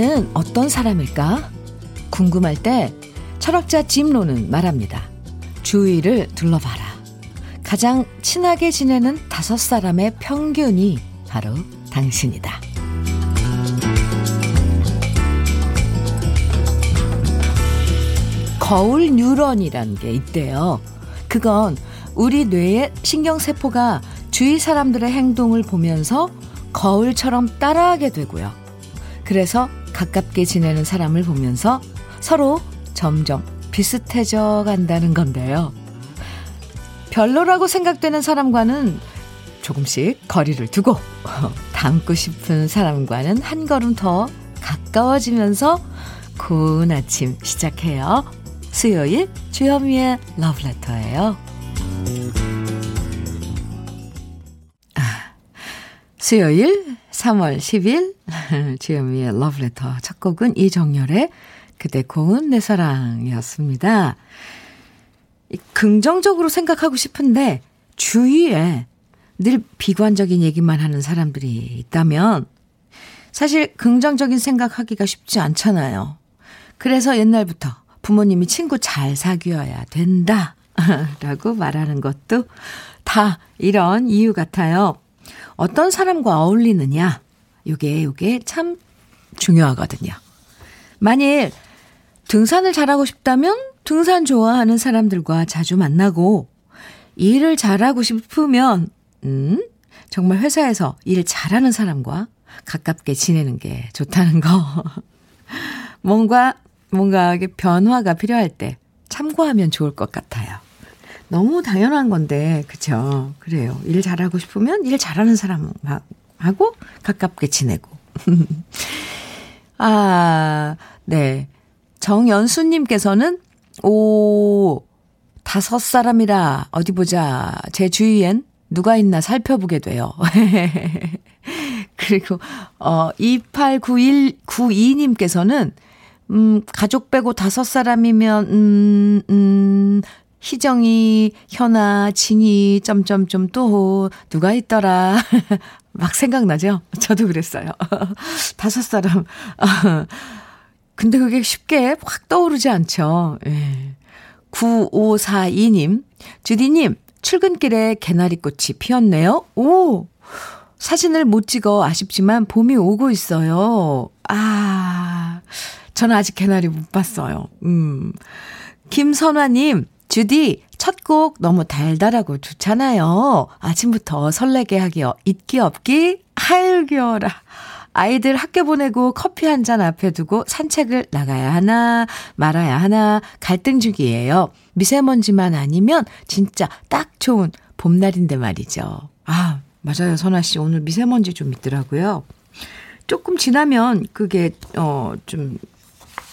나는 어떤 사람일까? 궁금할 때 철학자 짐 로는 말합니다. 주위를 둘러봐라. 가장 친하게 지내는 다섯 사람의 평균이 바로 당신이다. 거울 뉴런이란 게 있대요. 그건 우리 뇌의 신경세포가 주위 사람들의 행동을 보면서 거울처럼 따라하게 되고요. 그래서 가깝게 지내는 사람을 보면서 서로 점점 비슷해져 간다는 건데요. 별로라고 생각되는 사람과는 조금씩 거리를 두고 닮고 싶은 사람과는 한 걸음 더 가까워지면서 고운 아침 시작해요. 수요일 주현미의 러브레터예요. 아, 수요일 3월 10일 주현미의 러브레터 첫 곡은 이정열의 그대 고운 내 사랑이었습니다. 긍정적으로 생각하고 싶은데 주위에 늘 비관적인 얘기만 하는 사람들이 있다면 사실 긍정적인 생각하기가 쉽지 않잖아요. 그래서 옛날부터 부모님이 친구 잘 사귀어야 된다. 라고 말하는 것도 다 이런 이유 같아요. 어떤 사람과 어울리느냐. 요게, 요게 참 중요하거든요. 만일 등산을 잘하고 싶다면 등산 좋아하는 사람들과 자주 만나고 일을 잘하고 싶으면, 음, 정말 회사에서 일 잘하는 사람과 가깝게 지내는 게 좋다는 거. 뭔가 뭔가 변화가 필요할 때 참고하면 좋을 것 같아요. 너무 당연한 건데, 그쵸? 그래요. 일 잘하고 싶으면 일 잘하는 사람하고 가깝게 지내고. 아, 네. 정연수님께서는, 오, 다섯 사람이라, 어디 보자. 제 주위엔 누가 있나 살펴보게 돼요. 그리고, 어, 289192님께서는, 음, 가족 빼고 다섯 사람이면, 음, 음, 희정이, 현아, 진이, 점점점 또, 누가 있더라. 막 생각나죠? 저도 그랬어요. 다섯 사람. 근데 그게 쉽게 확 떠오르지 않죠. 예. 9542님, 주디님, 출근길에 개나리꽃이 피었네요. 오! 사진을 못 찍어 아쉽지만 봄이 오고 있어요. 아, 저는 아직 개나리 못 봤어요. 음. 김선화님, 주디, 첫 곡 너무 달달하고 좋잖아요. 아침부터 설레게 하기요. 잊기 없기, 하일겨라. 아이들 학교 보내고 커피 한 잔 앞에 두고 산책을 나가야 하나, 말아야 하나, 갈등 중이에요. 미세먼지만 아니면 진짜 딱 좋은 봄날인데 말이죠. 아, 맞아요. 선아 씨. 오늘 미세먼지 좀 있더라고요. 조금 지나면 그게, 어, 좀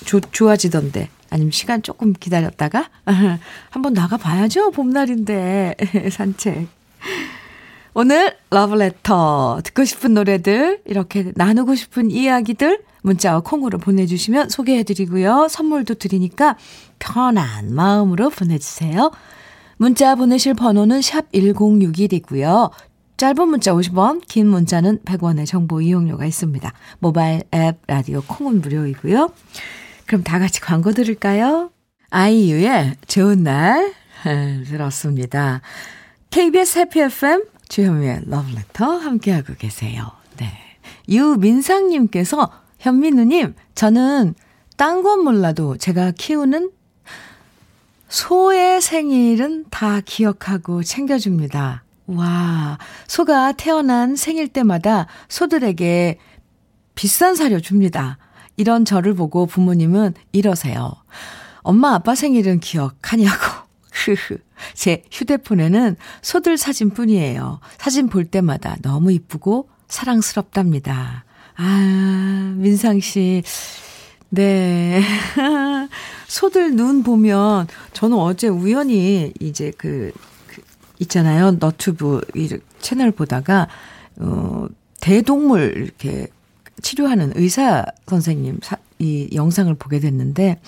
조, 좋아지던데. 아니면 시간 조금 기다렸다가 한번 나가봐야죠. 봄날인데 산책. 오늘 러브레터 듣고 싶은 노래들 이렇게 나누고 싶은 이야기들 문자와 콩으로 보내주시면 소개해드리고요. 선물도 드리니까 편한 마음으로 보내주세요. 문자 보내실 번호는 샵 1061이고요. 짧은 문자 50원, 긴 문자는 100원의 정보 이용료가 있습니다. 모바일 앱, 라디오 콩은 무료이고요. 그럼 다 같이 광고 들을까요? 아이유의 좋은 날 들었습니다. KBS 해피 FM 주현미의 러브레터 함께하고 계세요. 네. 유민상님께서 현민우님 저는 딴 건 몰라도 제가 키우는 소의 생일은 다 기억하고 챙겨줍니다. 와, 소가 태어난 생일 때마다 소들에게 비싼 사료 줍니다. 이런 저를 보고 부모님은 이러세요. 엄마 아빠 생일은 기억하냐고. 제 휴대폰에는 소들 사진 뿐이에요. 사진 볼 때마다 너무 이쁘고 사랑스럽답니다. 아, 민상 씨. 네. 소들 눈 보면 저는 어제 우연히 이제 그, 그 있잖아요. 너튜브 이 채널 보다가 어 대동물 이렇게 치료하는 의사 선생님 사, 이 영상을 보게 됐는데,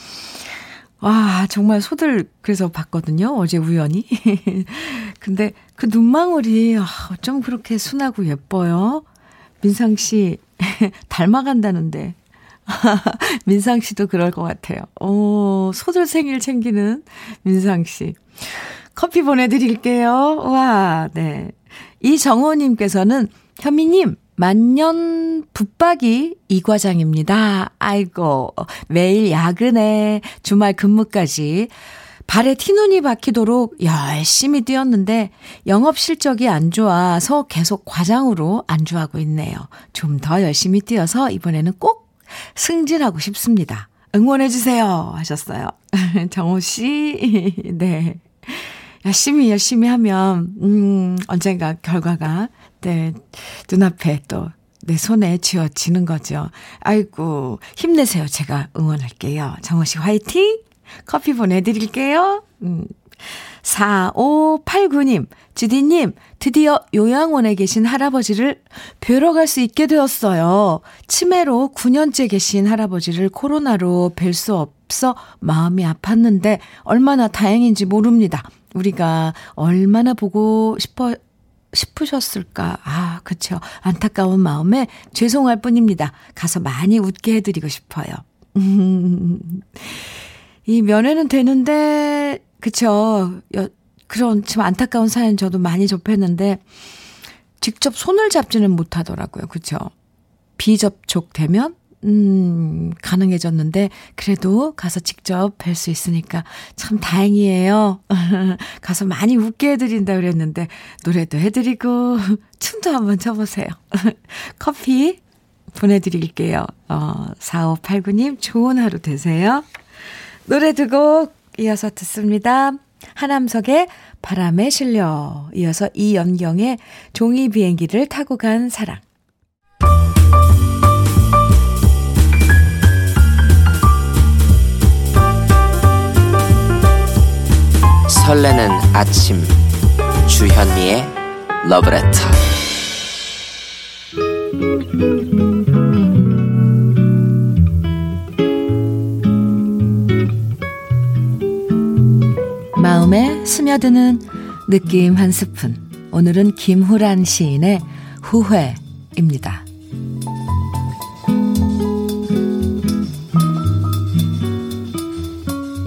와, 정말 소들 그래서 봤거든요. 어제 우연히. 근데 그 눈망울이 아, 어쩜 그렇게 순하고 예뻐요? 민상 씨 닮아간다는데. 민상 씨도 그럴 것 같아요. 오, 소들 생일 챙기는 민상 씨. 커피 보내드릴게요. 와, 네. 이정호님께서는 현미님, 만년 붙박이 이 과장입니다. 아이고, 매일 야근에 주말 근무까지 발에 티눈이 박히도록 열심히 뛰었는데 영업 실적이 안 좋아서 계속 과장으로 안주하고 있네요. 좀 더 열심히 뛰어서 이번에는 꼭 승진하고 싶습니다. 응원해주세요. 하셨어요. 정호 씨. 네. 열심히 열심히 하면, 음, 언젠가 결과가, 네, 눈앞에 또, 내 손에 쥐어지는 거죠. 아이고, 힘내세요. 제가 응원할게요. 정호 씨 화이팅! 커피 보내드릴게요. 음. 4589님, 주디님, 드디어 요양원에 계신 할아버지를 뵈러 갈 수 있게 되었어요. 치매로 9년째 계신 할아버지를 코로나로 뵐 수 없어 마음이 아팠는데 얼마나 다행인지 모릅니다. 우리가 얼마나 보고 싶어, 싶으셨을까. 아, 그쵸. 안타까운 마음에 죄송할 뿐입니다. 가서 많이 웃게 해드리고 싶어요. 이 면회는 되는데, 그쵸. 여, 그런 참 안타까운 사연 저도 많이 접했는데, 직접 손을 잡지는 못하더라고요. 그쵸. 비접촉 되면, 음, 가능해졌는데, 그래도 가서 직접 뵐 수 있으니까 참 다행이에요. 가서 많이 웃게 해드린다 그랬는데, 노래도 해드리고, 춤도 한번 춰보세요. 커피 보내드릴게요. 어, 4589님, 좋은 하루 되세요. 노래 두 곡 이어서 듣습니다. 하남석의 바람에 실려 이어서 이연경의 종이 비행기를 타고 간 사랑 설레는 아침 주현미의 러브레터 마음에 스며드는 느낌 한 스푼. 오늘은 김후란 시인의 후회입니다.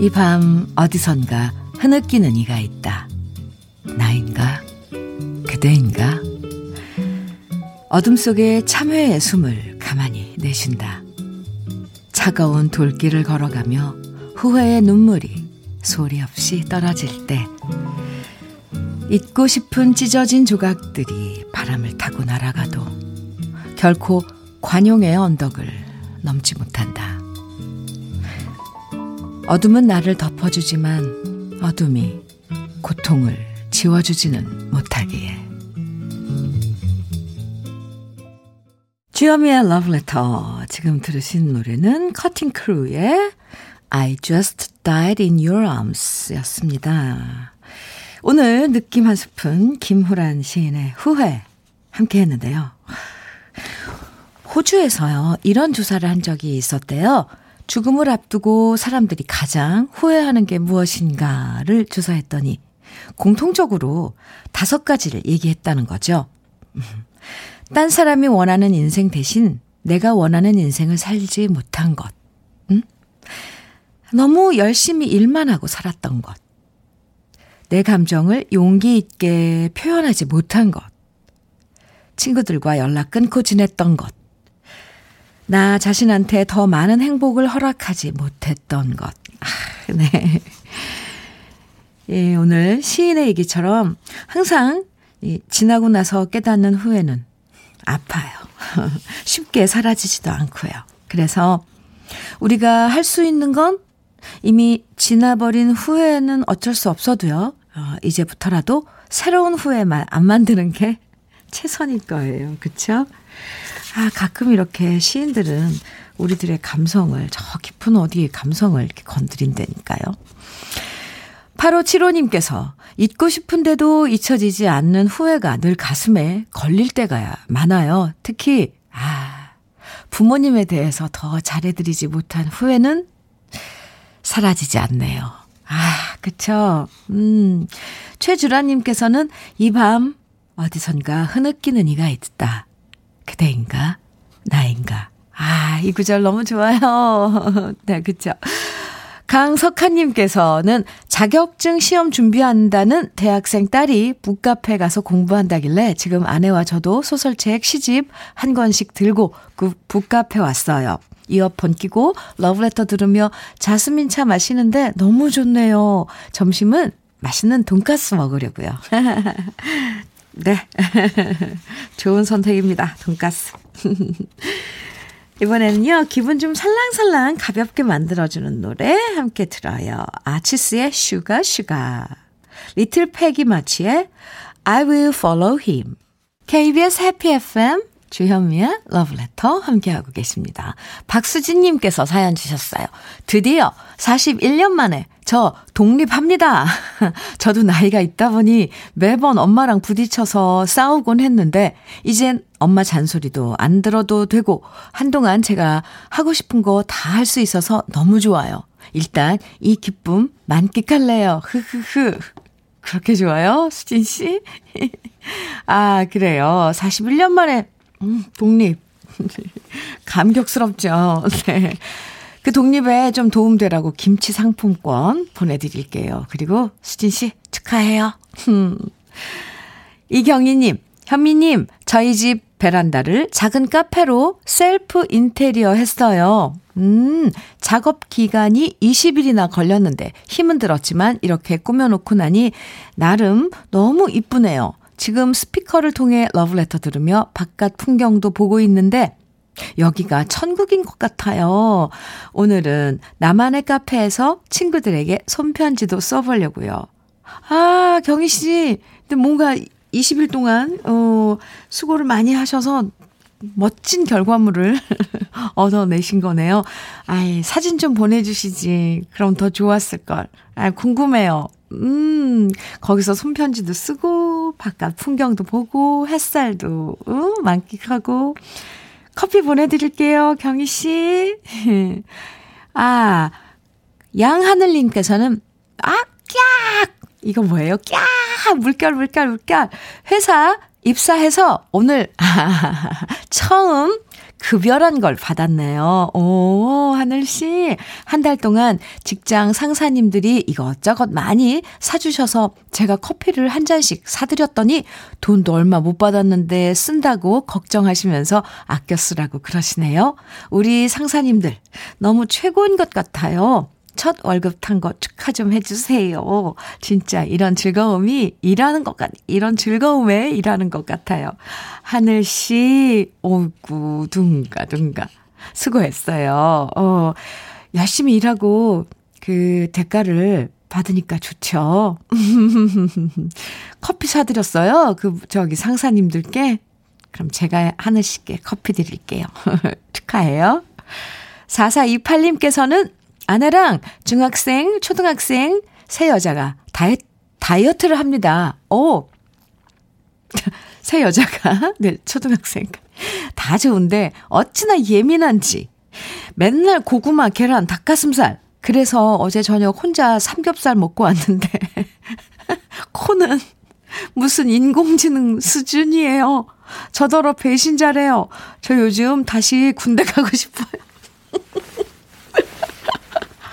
이 밤 어디선가 흐느끼는 이가 있다. 나인가? 그대인가? 어둠 속에 참회의 숨을 가만히 내쉰다. 차가운 돌길을 걸어가며 후회의 눈물이 소리 없이 떨어질 때 잊고 싶은 찢어진 조각들이 바람을 타고 날아가도 결코 관용의 언덕을 넘지 못한다. 어둠은 나를 덮어주지만 어둠이 고통을 지워주지는 못하기에. 주여미의 러브레터. 지금 들으신 노래는 커팅 크루의 I just died in your arms 였습니다. 오늘 느낌 한 스푼 김후란 시인의 후회 함께 했는데요. 호주에서요, 이런 조사를 한 적이 있었대요. 죽음을 앞두고 사람들이 가장 후회하는 게 무엇인가를 조사했더니 공통적으로 다섯 가지를 얘기했다는 거죠. 딴 사람이 원하는 인생 대신 내가 원하는 인생을 살지 못한 것. 너무 열심히 일만 하고 살았던 것. 내 감정을 용기 있게 표현하지 못한 것. 친구들과 연락 끊고 지냈던 것. 나 자신한테 더 많은 행복을 허락하지 못했던 것. 아, 네. 예, 오늘 시인의 얘기처럼 항상 이 지나고 나서 깨닫는 후회는 아파요. 쉽게 사라지지도 않고요. 그래서 우리가 할 수 있는 건 이미 지나버린 후회는 어쩔 수 없어도요. 어, 이제부터라도 새로운 후회만 안 만드는 게 최선일 거예요. 그쵸? 아, 가끔 이렇게 시인들은 우리들의 감성을, 저 깊은 어디에 감성을 이렇게 건드린다니까요. 8575님께서 잊고 싶은데도 잊혀지지 않는 후회가 늘 가슴에 걸릴 때가 많아요. 특히, 아, 부모님에 대해서 더 잘해드리지 못한 후회는 사라지지 않네요. 아, 그쵸. 음, 최주라님께서는 이 밤 어디선가 흐느끼는 이가 있다. 그대인가? 나인가? 아, 이 구절 너무 좋아요. 네, 그쵸. 강석하님께서는 자격증 시험 준비한다는 대학생 딸이 북카페 가서 공부한다길래 지금 아내와 저도 소설책 시집 한 권씩 들고 그 북카페 왔어요. 이어폰 끼고 러브레터 들으며 자스민 차 마시는데 너무 좋네요. 점심은 맛있는 돈가스 먹으려고요. 네. 좋은 선택입니다. 돈가스. 이번에는요, 기분 좀 살랑살랑 가볍게 만들어주는 노래 함께 들어요. 아치스의 슈가 슈가. 리틀 패기 마치의 I will follow him. KBS 해피 FM 주현미의 러브레터 함께하고 계십니다. 박수진님께서 사연 주셨어요. 드디어 41년 만에 저 독립합니다. 저도 나이가 있다 보니 매번 엄마랑 부딪혀서 싸우곤 했는데, 이젠 엄마 잔소리도 안 들어도 되고, 한동안 제가 하고 싶은 거 다 할 수 있어서 너무 좋아요. 일단 이 기쁨 만끽할래요. 흐흐흐. 그렇게 좋아요? 수진 씨? 아, 그래요. 41년 만에 음, 독립. 감격스럽죠. 네. 그 독립에 좀 도움되라고 김치 상품권 보내드릴게요. 그리고 수진 씨 축하해요. 이경희님, 현미님, 저희 집 베란다를 작은 카페로 셀프 인테리어 했어요. 음, 작업 기간이 20일이나 걸렸는데 힘은 들었지만 이렇게 꾸며놓고 나니 나름 너무 이쁘네요. 지금 스피커를 통해 러브레터 들으며 바깥 풍경도 보고 있는데 여기가 천국인 것 같아요. 오늘은 나만의 카페에서 친구들에게 손편지도 써보려고요. 아, 경희 씨. 근데 뭔가 20일 동안, 어, 수고를 많이 하셔서 멋진 결과물을 얻어내신 거네요. 아이, 사진 좀 보내주시지. 그럼 더 좋았을걸. 아, 궁금해요. 음, 거기서 손편지도 쓰고, 바깥 풍경도 보고, 햇살도, 음, 만끽하고. 커피 보내드릴게요, 경희씨. 아, 양하늘님께서는, 아, 깍! 이거 뭐예요? 깍! 물결, 물결, 물결. 회사 입사해서 오늘, 처음 급여란 걸 받았네요. 오, 하늘씨. 한 달 동안 직장 상사님들이 이것저것 많이 사주셔서 제가 커피를 한 잔씩 사드렸더니 돈도 얼마 못 받았는데 쓴다고 걱정하시면서 아껴 쓰라고 그러시네요. 우리 상사님들 너무 최고인 것 같아요. 첫 월급 탄 거 축하 좀 해주세요. 진짜 이런 즐거움이 일하는 것 같, 이런 즐거움에 일하는 것 같아요. 하늘씨, 오구, 둥가, 둥가. 수고했어요. 어, 열심히 일하고 그 대가를 받으니까 좋죠. 커피 사드렸어요. 그, 저기 상사님들께. 그럼 제가 하늘씨께 커피 드릴게요. 축하해요. 4428님께서는 아내랑 중학생, 초등학생 새 여자가 다이, 다이어트를 합니다. 오! 새 여자가, 네, 초등학생. 다 좋은데, 어찌나 예민한지. 맨날 고구마, 계란, 닭가슴살. 그래서 어제 저녁 혼자 삼겹살 먹고 왔는데, 코는 무슨 인공지능 수준이에요. 저더러 배신자래요. 저 요즘 다시 군대 가고 싶어요.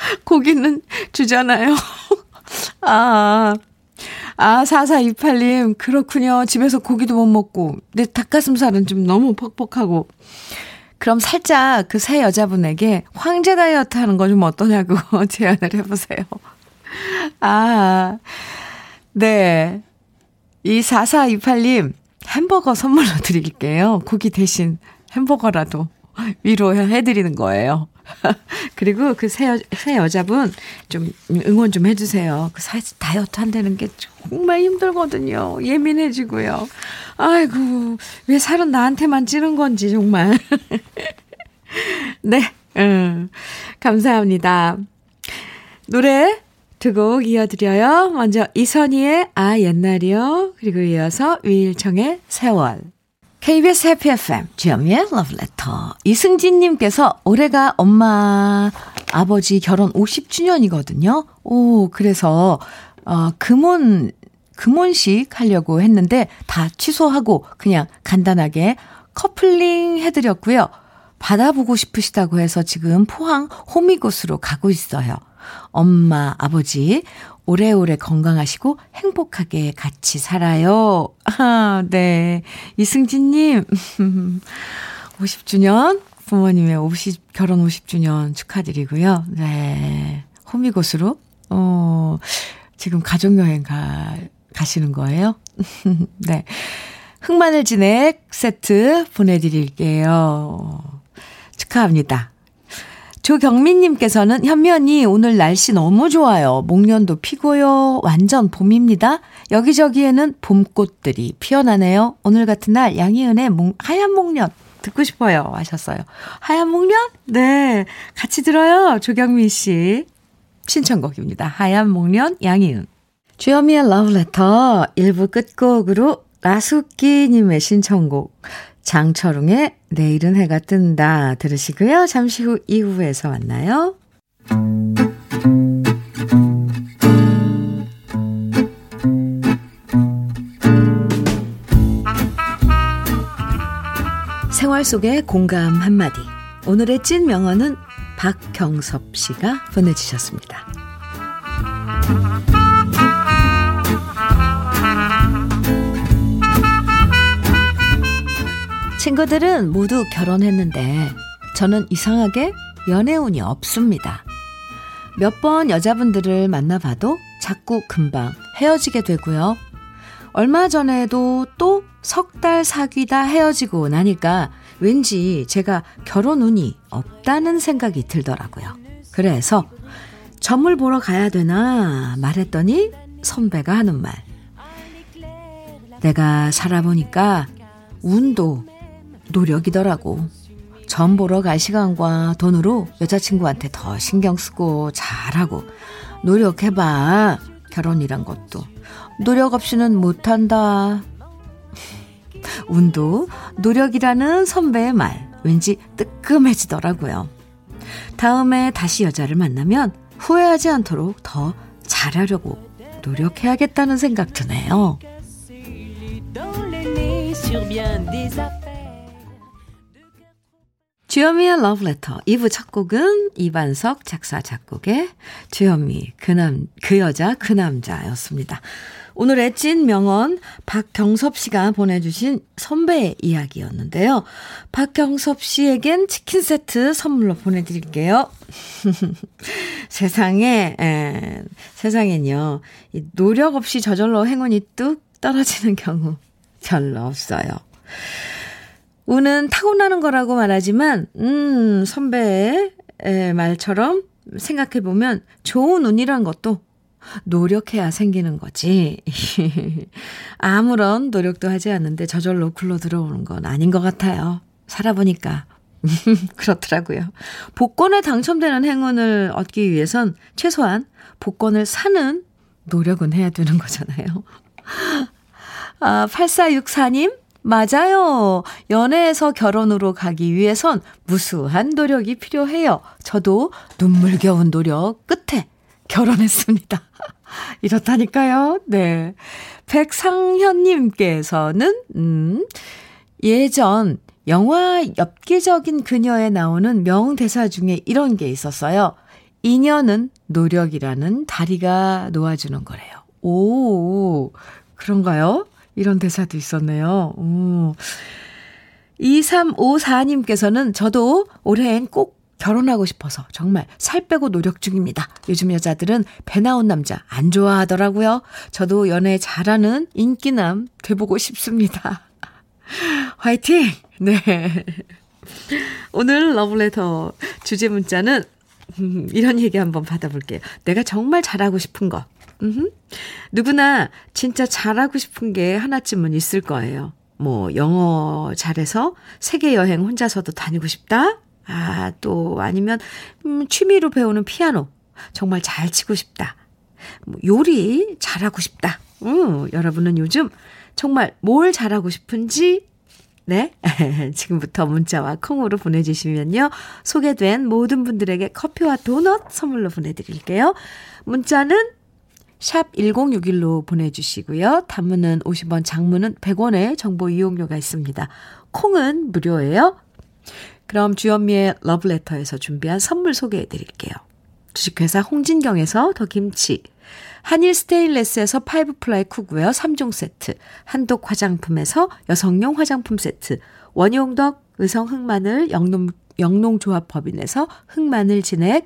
고기는 주잖아요. 아, 아, 4428님, 그렇군요. 집에서 고기도 못 먹고, 내 닭가슴살은 좀 너무 퍽퍽하고. 그럼 살짝 그 새 여자분에게 황제 다이어트 하는 거 좀 어떠냐고 제안을 해보세요. 아, 네. 이 4428님, 햄버거 선물로 드릴게요. 고기 대신 햄버거라도 위로해드리는 거예요. 그리고 그 새, 새 여자분 좀 응원 좀 해주세요. 그 사, 다이어트 한다는 게 정말 힘들거든요. 예민해지고요. 아이고, 왜 살은 나한테만 찌는 건지 정말. 네, 음, 감사합니다. 노래 두 곡 이어드려요. 먼저 이선희의 아 옛날이요. 그리고 이어서 위일청의 세월. KBS 해피 FM 주현미의 러브레터 이승진님께서 올해가 엄마 아버지 결혼 50주년이거든요. 오 그래서 어 금혼 금혼식 하려고 했는데 다 취소하고 그냥 간단하게 커플링 해드렸고요. 받아보고 싶으시다고 해서 지금 포항 호미곶으로 가고 있어요. 엄마, 아버지, 오래오래 건강하시고 행복하게 같이 살아요. 아, 네. 이승진님, 50주년, 부모님의 50, 결혼 50주년 축하드리고요. 네. 호미곶으로, 어, 지금 가족여행 가, 가시는 거예요? 네. 흑마늘 진액 세트 보내드릴게요. 축하합니다. 조경민님께서는 언니 오늘 날씨 너무 좋아요. 목련도 피고요. 완전 봄입니다. 여기저기에는 봄꽃들이 피어나네요. 오늘 같은 날 양희은의 목, 하얀 목련 듣고 싶어요. 하셨어요. 하얀 목련? 네. 같이 들어요. 조경민 씨. 신청곡입니다. 하얀 목련 양희은. 주여미의 러브레터 1부 끝곡으로 라수끼님의 신청곡 장철웅의 내일은 해가 뜬다 들으시고요. 잠시 후 2부에서 만나요. 생활 속의 공감 한마디. 오늘의 찐 명언은 박경섭 씨가 보내주셨습니다. 친구들은 모두 결혼했는데 저는 이상하게 연애운이 없습니다. 몇 번 여자분들을 만나봐도 자꾸 금방 헤어지게 되고요. 얼마 전에도 또 석 달 사귀다 헤어지고 나니까 왠지 제가 결혼 운이 없다는 생각이 들더라고요. 그래서 점을 보러 가야 되나 말했더니 선배가 하는 말. 내가 살아보니까 운도 노력이더라고. 점 보러 갈 시간과 돈으로 여자친구한테 더 신경 쓰고 잘하고 노력해봐. 결혼이란 것도. 노력 없이는 못한다. 운도 노력이라는 선배의 말. 왠지 뜨끔해지더라고요. 다음에 다시 여자를 만나면 후회하지 않도록 더 잘하려고 노력해야겠다는 생각 드네요. 주현미의 러브레터 2부 첫 곡은 이반석 작사 작곡의 주현미 그남 그 여자 그 남자였습니다. 오늘의 찐 명언 박경섭 씨가 보내주신 선배의 이야기였는데요. 박경섭 씨에겐 치킨 세트 선물로 보내드릴게요. 세상에 에, 세상엔요 이 노력 없이 저절로 행운이 뚝 떨어지는 경우 별로 없어요. 운은 타고나는 거라고 말하지만, 음, 선배의 말처럼 생각해보면 좋은 운이란 것도 노력해야 생기는 거지. 아무런 노력도 하지 않는데 저절로 굴러 들어오는 건 아닌 것 같아요. 살아보니까. 그렇더라고요. 복권에 당첨되는 행운을 얻기 위해선 최소한 복권을 사는 노력은 해야 되는 거잖아요. 아, 8464님, 맞아요. 연애에서 결혼으로 가기 위해선 무수한 노력이 필요해요. 저도 눈물겨운 노력 끝에 결혼했습니다. 이렇다니까요. 네. 백상현님께서는, 음, 예전 영화 엽기적인 그녀에 나오는 명대사 중에 이런 게 있었어요. 인연은 노력이라는 다리가 놓아주는 거래요. 오, 그런가요? 이런 대사도 있었네요. 오. 2354님께서는 저도 올해엔 꼭 결혼하고 싶어서 정말 살 빼고 노력 중입니다. 요즘 여자들은 배 나온 남자 안 좋아하더라고요. 저도 연애 잘하는 인기남 돼보고 싶습니다. 화이팅! 네. 오늘 러브레터 주제 문자는 음, 이런 얘기 한번 받아볼게요. 내가 정말 잘하고 싶은 거. 음 누구나 진짜 잘하고 싶은 게 하나쯤은 있을 거예요. 뭐, 영어 잘해서 세계 여행 혼자서도 다니고 싶다? 아, 또 아니면, 음, 취미로 배우는 피아노. 정말 잘 치고 싶다. 뭐 요리 잘하고 싶다. 음, 여러분은 요즘 정말 뭘 잘하고 싶은지 네. 지금부터 문자와 콩으로 보내주시면요. 소개된 모든 분들에게 커피와 도넛 선물로 보내드릴게요. 문자는 샵 1061로 보내주시고요. 단문은 50원, 장문은 100원의 정보 이용료가 있습니다. 콩은 무료예요. 그럼 주현미의 러브레터에서 준비한 선물 소개해 드릴게요. 주식회사 홍진경에서 더김치, 한일 스테인레스에서 five ply cookware 3종 세트, 한독 화장품에서 여성용 화장품 세트, 원용덕 의성 흑마늘 영농, 영농조합법인에서 흑마늘 진액,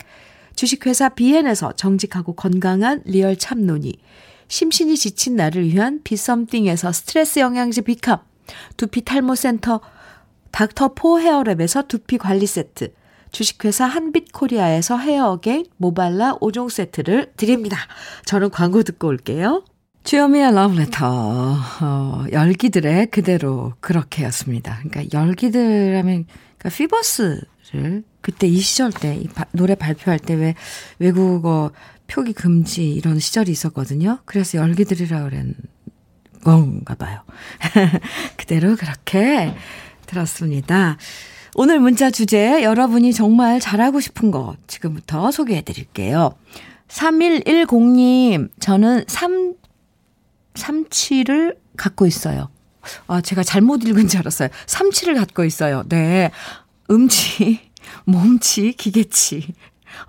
주식회사 비엔에서 정직하고 건강한 real 참노니, 심신이 지친 나를 위한 비썸띵에서 스트레스 영양제 비캅, 두피 탈모 센터 닥터 포 헤어랩에서 두피 관리 세트, 주식회사 한빛코리아에서 헤어게인 모발라 5종 세트를 드립니다. 저는 광고 듣고 올게요. 주현미의 러브레터, 어, 열기들의 그대로 그렇게였습니다. 그러니까 열기들 하면, 그러니까 피버스를 그때 이 시절 때, 이 바, 노래 발표할 때 왜 외국어 표기 금지 이런 시절이 있었거든요. 그래서 열기들이라 그랬 건가 봐요. 그대로 그렇게 들었습니다. 오늘 문자 주제 여러분이 정말 잘하고 싶은 거 지금부터 소개해 드릴게요. 3110님, 저는 3, 37을 갖고 있어요. 아, 제가 잘못 읽은 줄 알았어요. 37을 갖고 있어요. 네. 음치, 몸치, 기계치.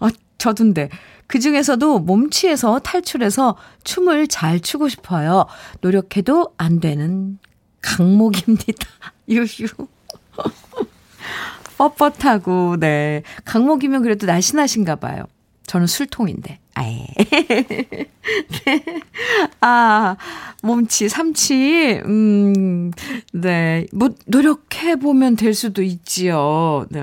어, 저도인데. 그 중에서도 몸치에서 탈출해서 춤을 잘 추고 싶어요. 노력해도 안 되는 강목입니다. 유유. 뻣뻣하고, 네. 강목이면 그래도 날씬하신가 봐요. 저는 술통인데. 아예. 네. 아, 몸치, 삼치, 음, 네. 뭐, 노력해보면 될 수도 있지요. 네.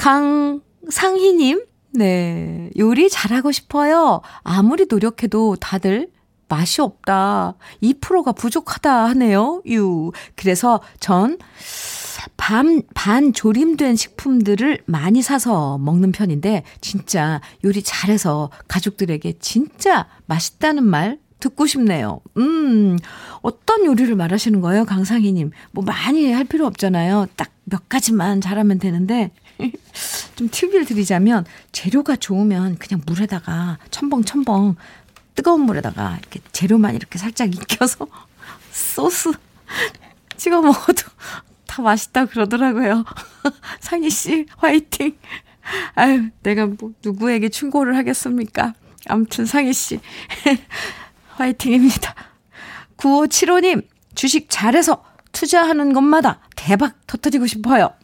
강상희님, 네. 요리 잘하고 싶어요. 아무리 노력해도 다들 맛이 없다. 2%가 부족하다 하네요. 유. 그래서 전 반, 반 조림된 식품들을 많이 사서 먹는 편인데, 진짜 요리 잘해서 가족들에게 진짜 맛있다는 말 듣고 싶네요. 음, 어떤 요리를 말하시는 거예요, 강상희님? 뭐 많이 할 필요 없잖아요. 딱 몇 가지만 잘하면 되는데, 좀 팁을 드리자면, 재료가 좋으면 그냥 물에다가 첨벙첨벙 뜨거운 물에다가 이렇게 재료만 이렇게 살짝 익혀서 소스 찍어 먹어도 다 맛있다 그러더라고요. 상희 씨, 화이팅. 아유, 내가 뭐 누구에게 충고를 하겠습니까? 아무튼 상희 씨, 화이팅입니다. 9575님, 주식 잘해서 투자하는 것마다 대박 터뜨리고 싶어요.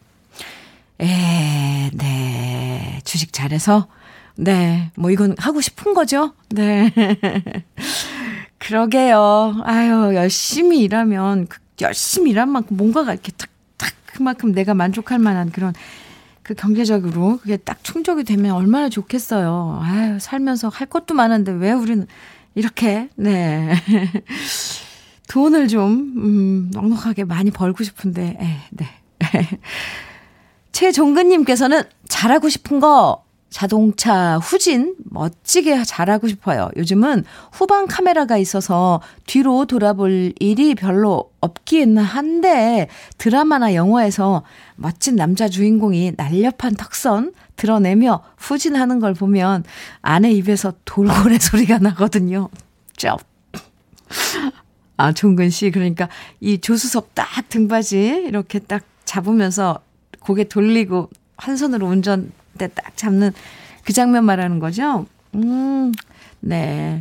에, 네. 주식 잘해서, 네. 뭐 이건 하고 싶은 거죠? 네. 그러게요. 아유, 열심히 일하면, 그 열심히 일한 만큼 뭔가가 이렇게 탁 그만큼 내가 만족할 만한 그런 그 경제적으로 그게 딱 충족이 되면 얼마나 좋겠어요. 아유, 살면서 할 것도 많은데 왜 우리는 이렇게, 네. 돈을 좀, 음, 넉넉하게 많이 벌고 싶은데, 에, 네. 최종근님께서는 잘하고 싶은 거 자동차 후진 멋지게 잘하고 싶어요. 요즘은 후방 카메라가 있어서 뒤로 돌아볼 일이 별로 없긴 한데 드라마나 영화에서 멋진 남자 주인공이 날렵한 턱선 드러내며 후진하는 걸 보면 아내 입에서 돌고래 소리가 나거든요. 쩝. 아, 종근 씨. 그러니까 이 조수석 딱 등받이 이렇게 딱 잡으면서 고개 돌리고 한 손으로 운전 때딱 잡는 그 장면 말하는 거죠? 음, 네.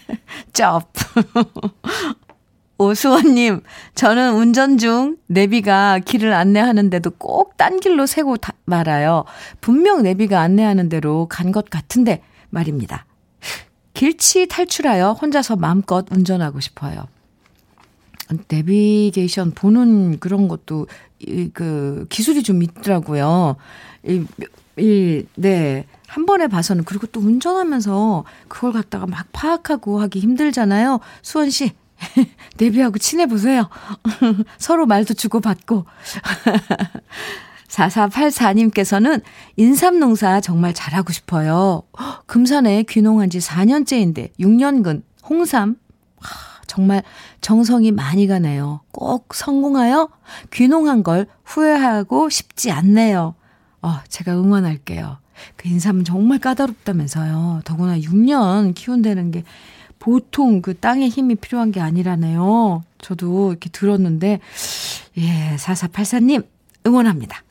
쩝. 오수원님, 저는 운전 중 내비가 길을 안내하는데도 꼭 딴 길로 세고 다, 말아요. 분명 내비가 안내하는 대로 간 것 같은데 말입니다. 길치 탈출하여 혼자서 마음껏 운전하고 싶어요. 내비게이션 보는 그런 것도, 이, 그, 기술이 좀 있더라고요. 이, 이, 네. 한 번에 봐서는 그리고 또 운전하면서 그걸 갖다가 막 파악하고 하기 힘들잖아요. 수원 씨. 데뷔하고 친해 보세요. 서로 말도 주고받고. 4484님께서는 인삼농사 정말 잘하고 싶어요. 금산에 귀농한 지 4년째인데 6년근 홍삼 정말 정성이 많이 가네요. 꼭 성공하여 귀농한 걸 후회하고 싶지 않네요. 어, 제가 응원할게요. 그 인삼은 정말 까다롭다면서요. 더구나 6년 키운다는 게 보통 그 땅에 힘이 필요한 게 아니라네요. 저도 이렇게 들었는데, 예, 4484님, 응원합니다.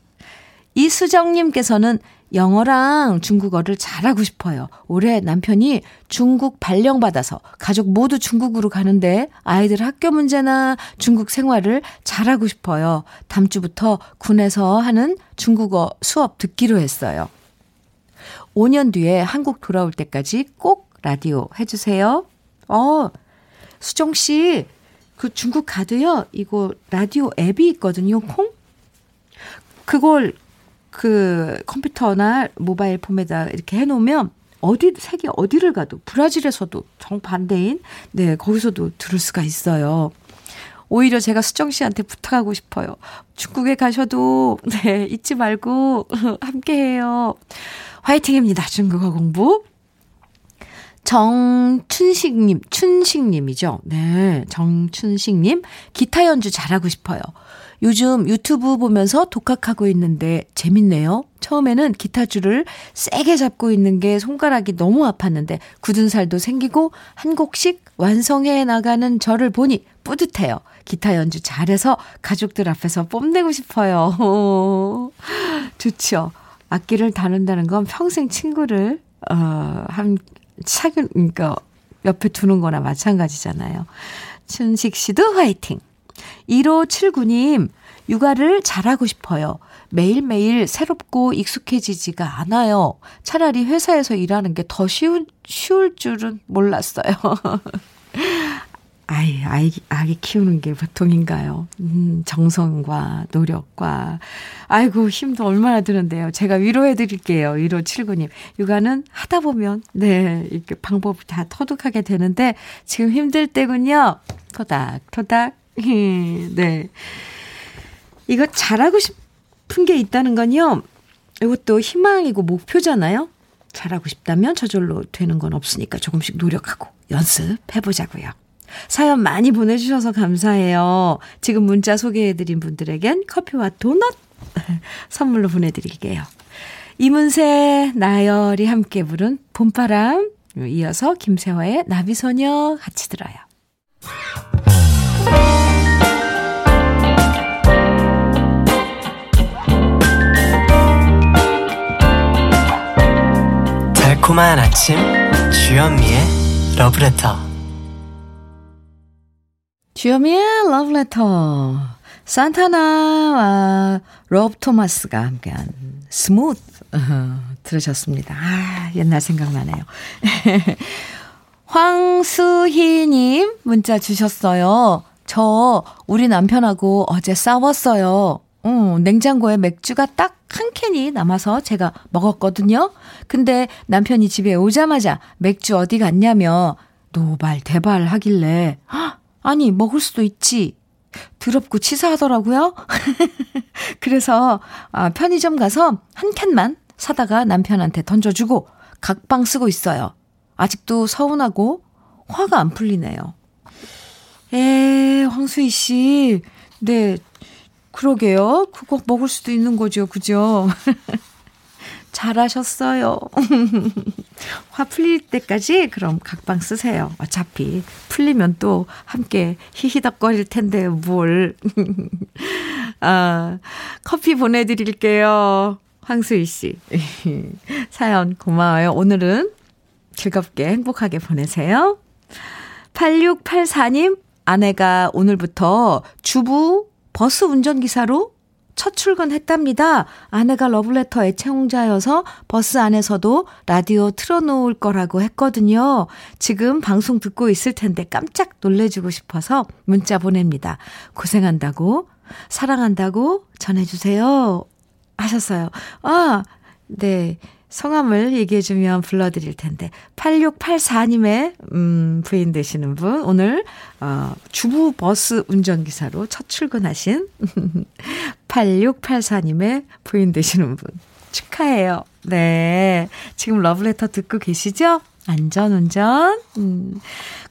이수정님께서는 영어랑 중국어를 잘하고 싶어요. 올해 남편이 중국 발령받아서 가족 모두 중국으로 가는데 아이들 학교 문제나 중국 생활을 잘하고 싶어요. 다음 주부터 군에서 하는 중국어 수업 듣기로 했어요. 5년 뒤에 한국 돌아올 때까지 꼭 라디오 해주세요. 어, 수정 씨, 그 중국 가도요, 이거 라디오 앱이 있거든요, 콩? 그걸 그 컴퓨터나 모바일 폼에다 이렇게 해놓으면 어디 세계 어디를 가도 브라질에서도 정반대인 네 거기서도 들을 수가 있어요. 오히려 제가 수정 씨한테 부탁하고 싶어요. 중국에 가셔도 네 잊지 말고 함께해요. 화이팅입니다. 중국어 공부. 정춘식님, 춘식님이죠. 네, 정춘식님. 기타 연주 잘하고 싶어요. 요즘 유튜브 보면서 독학하고 있는데 재밌네요. 처음에는 기타줄을 세게 잡고 있는 게 손가락이 너무 아팠는데 굳은 살도 생기고 한 곡씩 완성해 나가는 저를 보니 뿌듯해요. 기타 연주 잘해서 가족들 앞에서 뽐내고 싶어요. 좋죠. 악기를 다룬다는 건 평생 친구를 어, 한 차근 그러니까 옆에 두는 거나 마찬가지잖아요. 춘식 씨도 화이팅. 1579님, 육아를 잘하고 싶어요. 매일매일 새롭고 익숙해지지가 않아요. 차라리 회사에서 일하는 게 더 쉬운, 쉬울 줄은 몰랐어요. 아이, 아이, 아기 키우는 게 보통인가요? 음, 정성과 노력과. 아이고, 힘도 얼마나 드는데요. 제가 위로해 드릴게요. 1579님. 육아는 하다 보면, 네, 이렇게 방법이 다 터득하게 되는데, 지금 힘들 때군요. 토닥, 토닥. 네. 이거 잘하고 싶은 게 있다는 건요. 이것도 희망이고 목표잖아요. 잘하고 싶다면 저절로 되는 건 없으니까 조금씩 노력하고 연습해보자고요. 사연 많이 보내주셔서 감사해요. 지금 문자 소개해드린 분들에겐 커피와 도넛 선물로 보내드릴게요. 이문세, 나열이 함께 부른 봄바람, 이어서 김세화의 나비소녀 같이 들어요. 달콤한 아침 주현미의 러브레터 주현미의 러브레터 산타나와 로브 토마스가 함께한 Smooth 들으셨습니다. 아 옛날 생각나네요. 황수희님 문자 주셨어요. 저 우리 남편하고 어제 싸웠어요. 어, 냉장고에 맥주가 딱 한 캔이 남아서 제가 먹었거든요. 근데 남편이 집에 오자마자 맥주 어디 갔냐며 노발 대발 하길래 아니 먹을 수도 있지. 더럽고 치사하더라고요. 그래서 아, 편의점 가서 한 캔만 사다가 남편한테 던져주고 각방 쓰고 있어요. 아직도 서운하고 화가 안 풀리네요. 에, 황수희 씨. 네, 그러게요. 그거 먹을 수도 있는 거죠. 그죠? 잘하셨어요. 화 풀릴 때까지 그럼 각방 쓰세요. 어차피 풀리면 또 함께 히히덕거릴 텐데 뭘. 아, 커피 보내드릴게요. 황수희 씨. 사연 고마워요. 오늘은 즐겁게 행복하게 보내세요. 8684님, 아내가 오늘부터 주부 버스 운전기사로 첫 출근했답니다. 아내가 러브레터 애청자여서 버스 안에서도 라디오 틀어놓을 거라고 했거든요. 지금 방송 듣고 있을 텐데 깜짝 놀래주고 싶어서 문자 보냅니다. 고생한다고, 사랑한다고 전해주세요. 하셨어요. 아, 네. 성함을 얘기해주면 불러드릴 텐데, 8684님의, 음, 부인 되시는 분, 오늘, 어, 주부 버스 운전기사로 첫 출근하신 8684님의 부인 되시는 분. 축하해요. 네. 지금 러브레터 듣고 계시죠? 안전 운전. 음,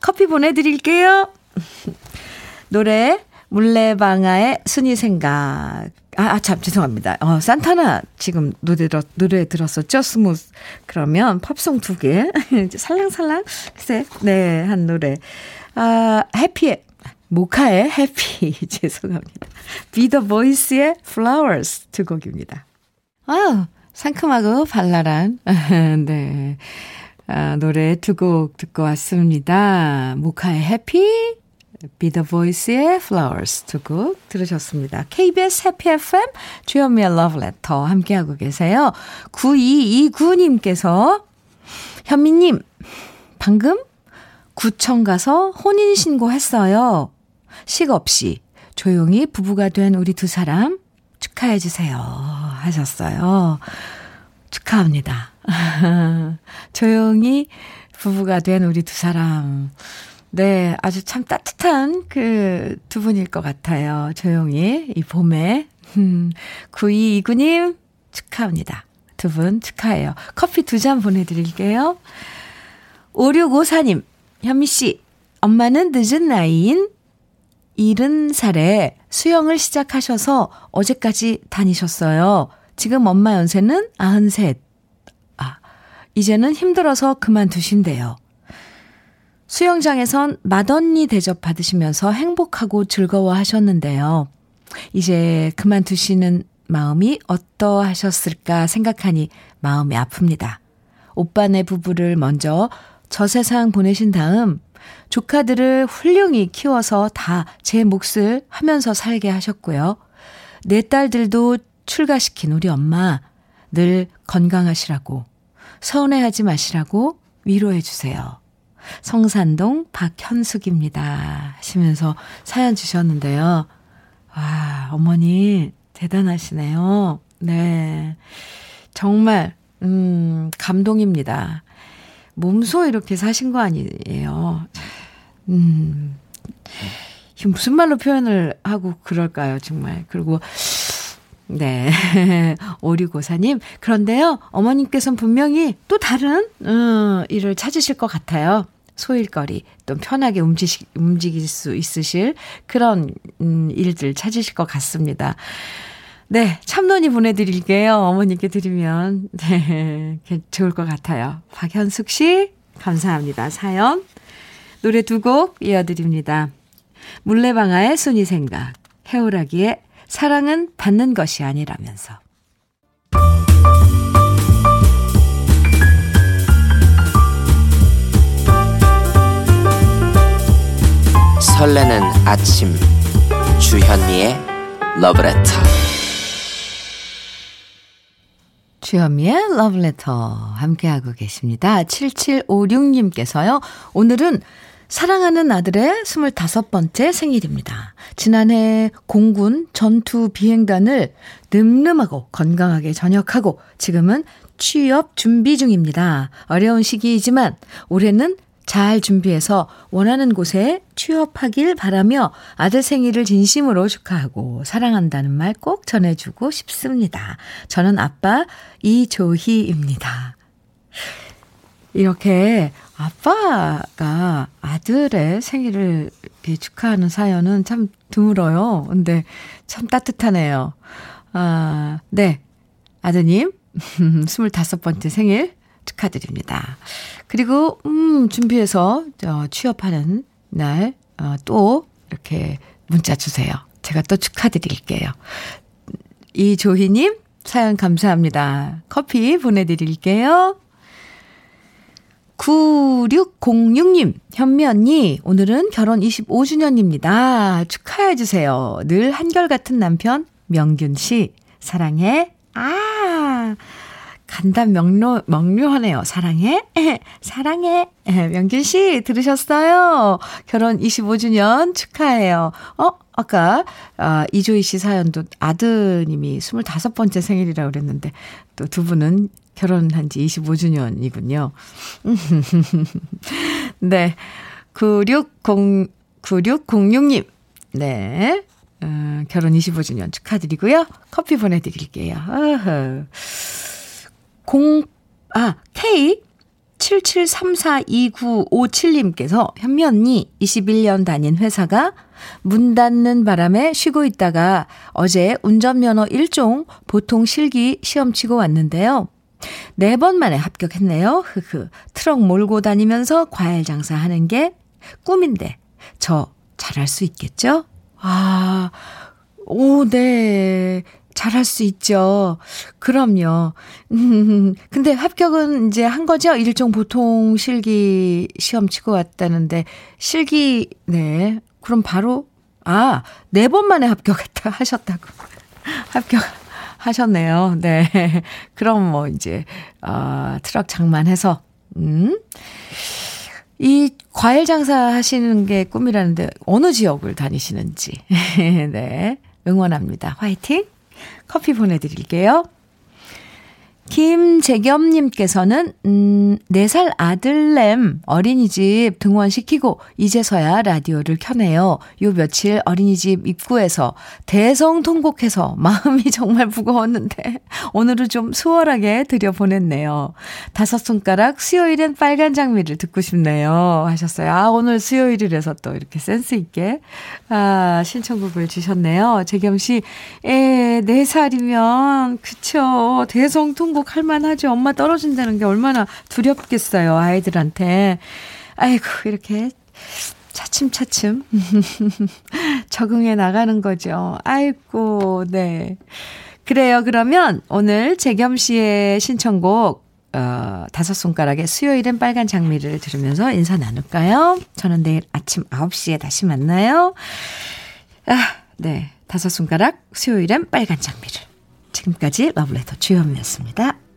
커피 보내드릴게요. 노래, 물레방아의 순이 생각. 아, 아, 참, 죄송합니다. 어, 산타나 지금 노래, 들었, 노래 들었었죠? Smooth. 그러면 팝송 두 개. 살랑살랑. 글쎄, 네, 한 노래. 아, Happy의, 모카의 Happy. 죄송합니다. Be The Voice의 Flowers 두 곡입니다. 아유, 상큼하고 발랄한, 네. 아, 노래 두 곡 듣고 왔습니다. 모카의 해피, Be the Voice의 Flowers 두 곡 들으셨습니다. KBS 해피 FM 주현미의 Love Letter 함께하고 계세요. 9229님께서 현미님 방금 구청 가서 혼인 신고 했어요. 식 없이 조용히 부부가 된 우리 두 사람 축하해 주세요. 하셨어요. 축하합니다. 조용히 부부가 된 우리 두 사람. 네, 아주 참 따뜻한 그 두 분일 것 같아요. 조용히, 이 봄에. 9229님, 축하합니다. 두 분 축하해요. 커피 두 잔 보내드릴게요. 5654님, 현미씨, 엄마는 늦은 나이인 70살에 수영을 시작하셔서 어제까지 다니셨어요. 지금 엄마 연세는 93. 아, 이제는 힘들어서 그만두신대요. 수영장에선 맏언니 대접 받으시면서 행복하고 즐거워 하셨는데요. 이제 그만두시는 마음이 어떠하셨을까 생각하니 마음이 아픕니다. 오빠네 부부를 먼저 저 세상 보내신 다음 조카들을 훌륭히 키워서 다 제 몫을 하면서 살게 하셨고요. 내 딸들도 출가시킨 우리 엄마 늘 건강하시라고 서운해하지 마시라고 위로해 주세요. 성산동 박현숙입니다. 하시면서 사연 주셨는데요. 와, 어머니 대단하시네요. 네. 정말 음, 감동입니다. 몸소 이렇게 사신 거 아니에요. 음, 무슨 말로 표현을 하고 그럴까요, 정말. 그리고, 네. 오리고사님. 그런데요, 어머님께서는 분명히 또 다른, 음, 일을 찾으실 것 같아요. 소일거리, 또 편하게 움직이, 움직일 수 있으실 그런, 음, 일들 찾으실 것 같습니다. 네, 참론이 보내드릴게요. 어머니께 드리면, 네, 좋을 것 같아요. 박현숙 씨, 감사합니다. 사연. 노래 두 곡 이어드립니다. 물레방아의 순이 생각, 해오라기의 사랑은 받는 것이 아니라면서. 설레는 아침 주현미의 러브레터 주현미의 러브레터 함께하고 계십니다. 7756님께서요. 오늘은 사랑하는 아들의 25번째 생일입니다. 지난해 공군 전투 비행단을 늠름하고 건강하게 전역하고 지금은 취업 준비 중입니다. 어려운 시기이지만 올해는 잘 준비해서 원하는 곳에 취업하길 바라며 아들 생일을 진심으로 축하하고 사랑한다는 말 꼭 전해주고 싶습니다. 저는 아빠 이조희입니다. 이렇게 아빠가 아들의 생일을 축하하는 사연은 참 드물어요. 근데 참 따뜻하네요. 아, 네. 아드님, 25번째 생일 축하드립니다. 그리고, 음, 준비해서, 저, 취업하는 날, 어, 또, 이렇게 문자 주세요. 제가 또 축하드릴게요. 이조희님, 사연 감사합니다. 커피 보내드릴게요. 9606님, 현미 언니, 오늘은 결혼 25주년입니다. 축하해주세요. 늘 한결같은 남편, 명균 씨, 사랑해. 아, 간단 명료, 명료하네요. 사랑해? 사랑해. 명균 씨, 들으셨어요? 결혼 25주년 축하해요. 어, 아까, 아, 이조희 씨 사연도 아드님이 25번째 생일이라고 그랬는데, 또 두 분은 결혼한 지 25주년이군요. 네. 9606, 9606님. 네. 어, 결혼 25주년 축하드리고요. 커피 보내드릴게요. 어허. 0, 아, K 77342957님께서 현미 언니 21년 다닌 회사가 문 닫는 바람에 쉬고 있다가 어제 운전면허 1종 보통 실기 시험 치고 왔는데요. 네 번 만에 합격했네요. 흐흐. 트럭 몰고 다니면서 과일 장사하는 게 꿈인데 저 잘할 수 있겠죠? 아, 오, 네. 잘할 수 있죠. 그럼요. 음, 근데 합격은 이제 한 거죠? 일종 보통 실기 시험 치고 왔다는데, 실기, 네. 그럼 바로, 아, 네 번 만에 합격했다, 하셨다고. 합격 하셨네요. 네. 그럼 뭐 이제, 어, 트럭 장만해서, 음. 이 과일 장사 하시는 게 꿈이라는데, 어느 지역을 다니시는지. 네. 응원합니다. 화이팅! 커피 보내드릴게요. 김재겸님께서는, 음, 4살 아들냄 어린이집 등원시키고 이제서야 라디오를 켜네요. 요 며칠 어린이집 입구에서 대성통곡해서 마음이 정말 무거웠는데 오늘은 좀 수월하게 들여보냈네요. 다섯 손가락 수요일엔 빨간 장미를 듣고 싶네요. 하셨어요. 아, 오늘 수요일이라서 또 이렇게 센스있게, 아, 신청곡을 주셨네요. 재겸씨, 에, 4살이면, 그쵸. 대성통곡 극복할 만하죠. 엄마 떨어진다는 게 얼마나 두렵겠어요. 아이들한테. 아이고, 이렇게 차츰차츰 적응해 나가는 거죠. 아이고, 네. 그래요. 그러면 오늘 재겸 씨의 신청곡, 어, 다섯 손가락의 수요일엔 빨간 장미를 들으면서 인사 나눌까요? 저는 내일 아침 9시에 다시 만나요. 아, 네. 다섯 손가락, 수요일엔 빨간 장미를. 지금까지 러블레터 주현미였습니다.